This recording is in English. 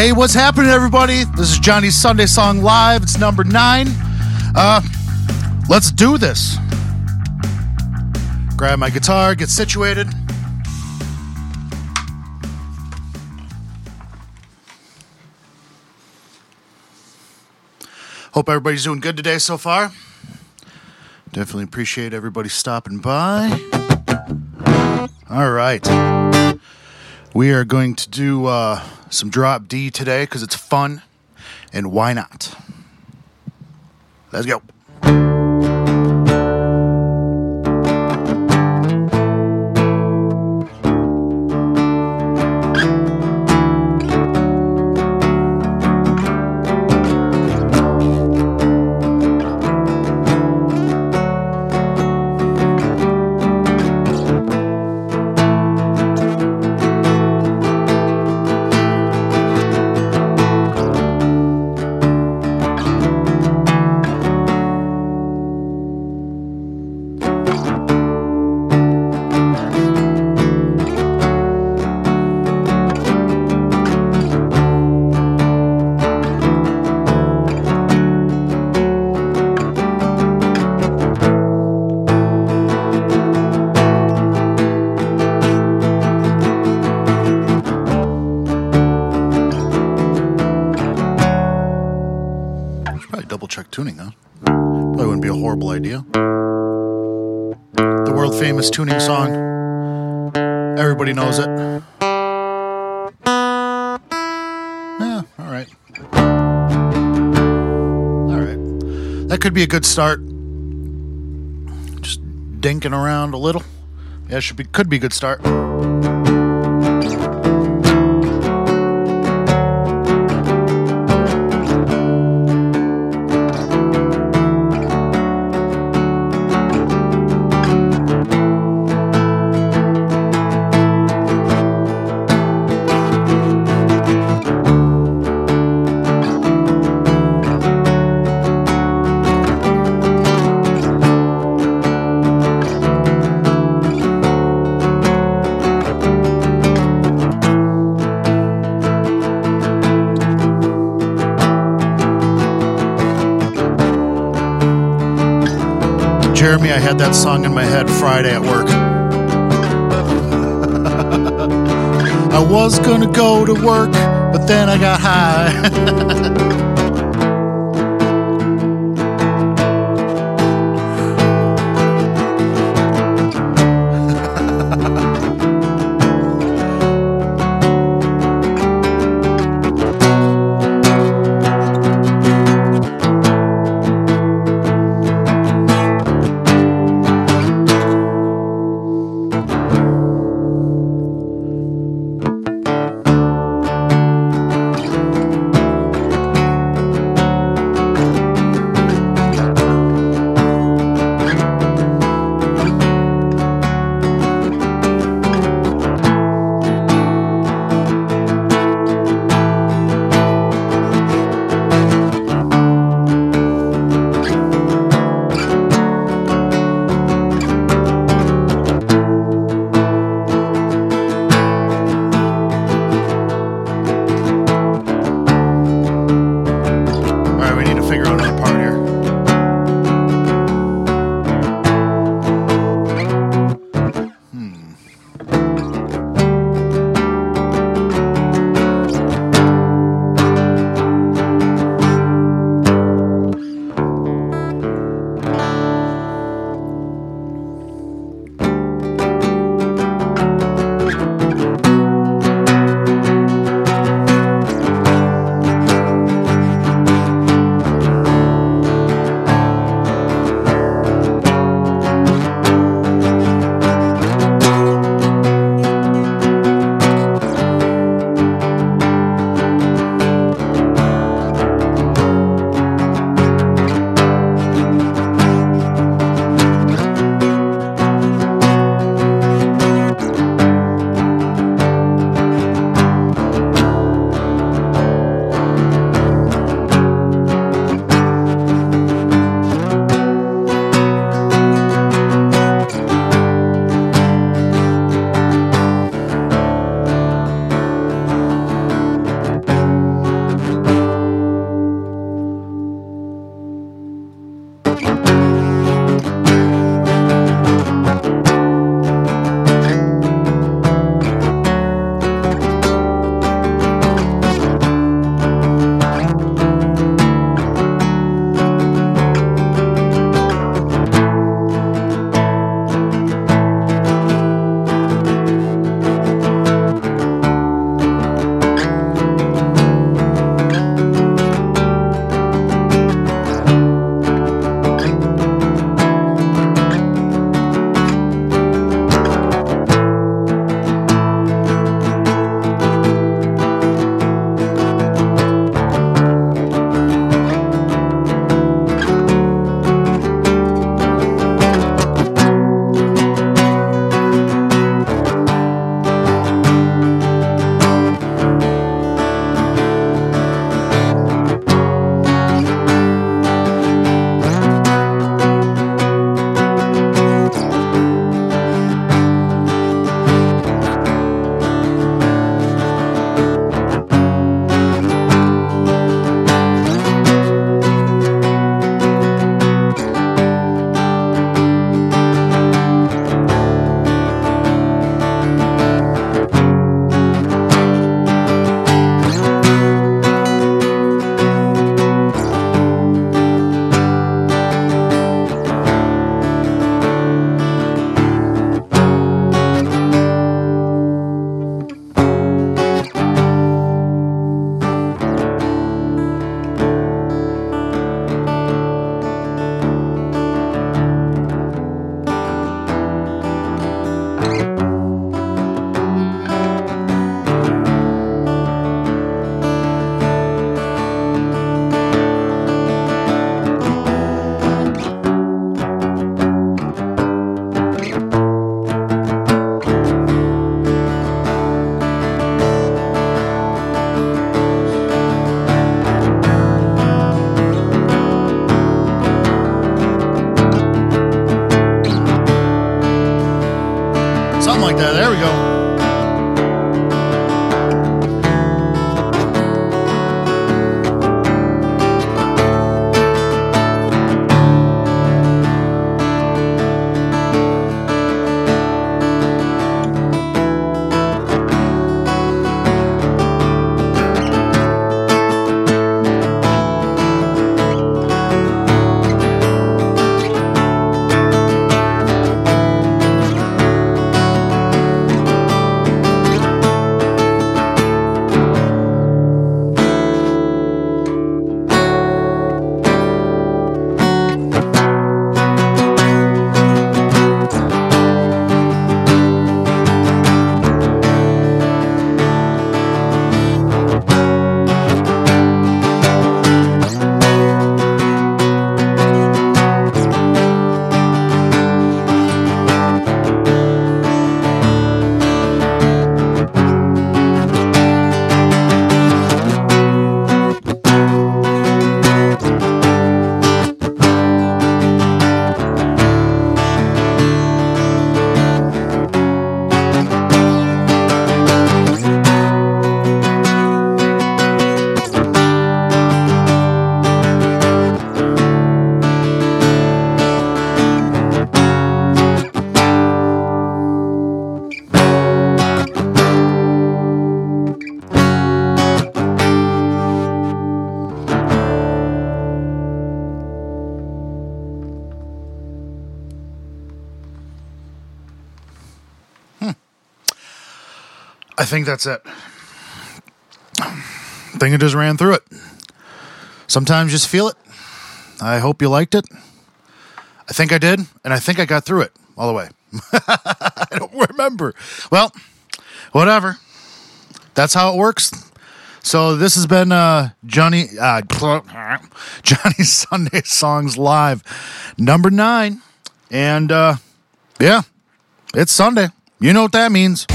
Hey, what's happening, everybody? This is Johnny's Sunday Song Live. It's number nine. Uh, let's do this. Grab my guitar, get situated. Hope everybody's doing good today so far. Definitely appreciate everybody stopping by. All right. We are going to do uh, some drop D today because it's fun, and why not? Let's go. Check tuning, huh? Probably wouldn't be a horrible idea. The world famous tuning song. Everybody knows it. Yeah, all right. All right. That could be a good start. Just dinking around a little. Yeah, should be could be a good start. Jeremy, I had that song in my head Friday at work. I was gonna go to work, but then I got high. I think that's it. I think I just ran through it. Sometimes just feel it. I hope you liked it. I think I did, and I think I got through it all the way. I don't remember. Well, whatever. That's how it works. So this has been uh, Johnny uh, Johnny Sunday Songs Live, number nine, and uh, yeah, it's Sunday. You know what that means.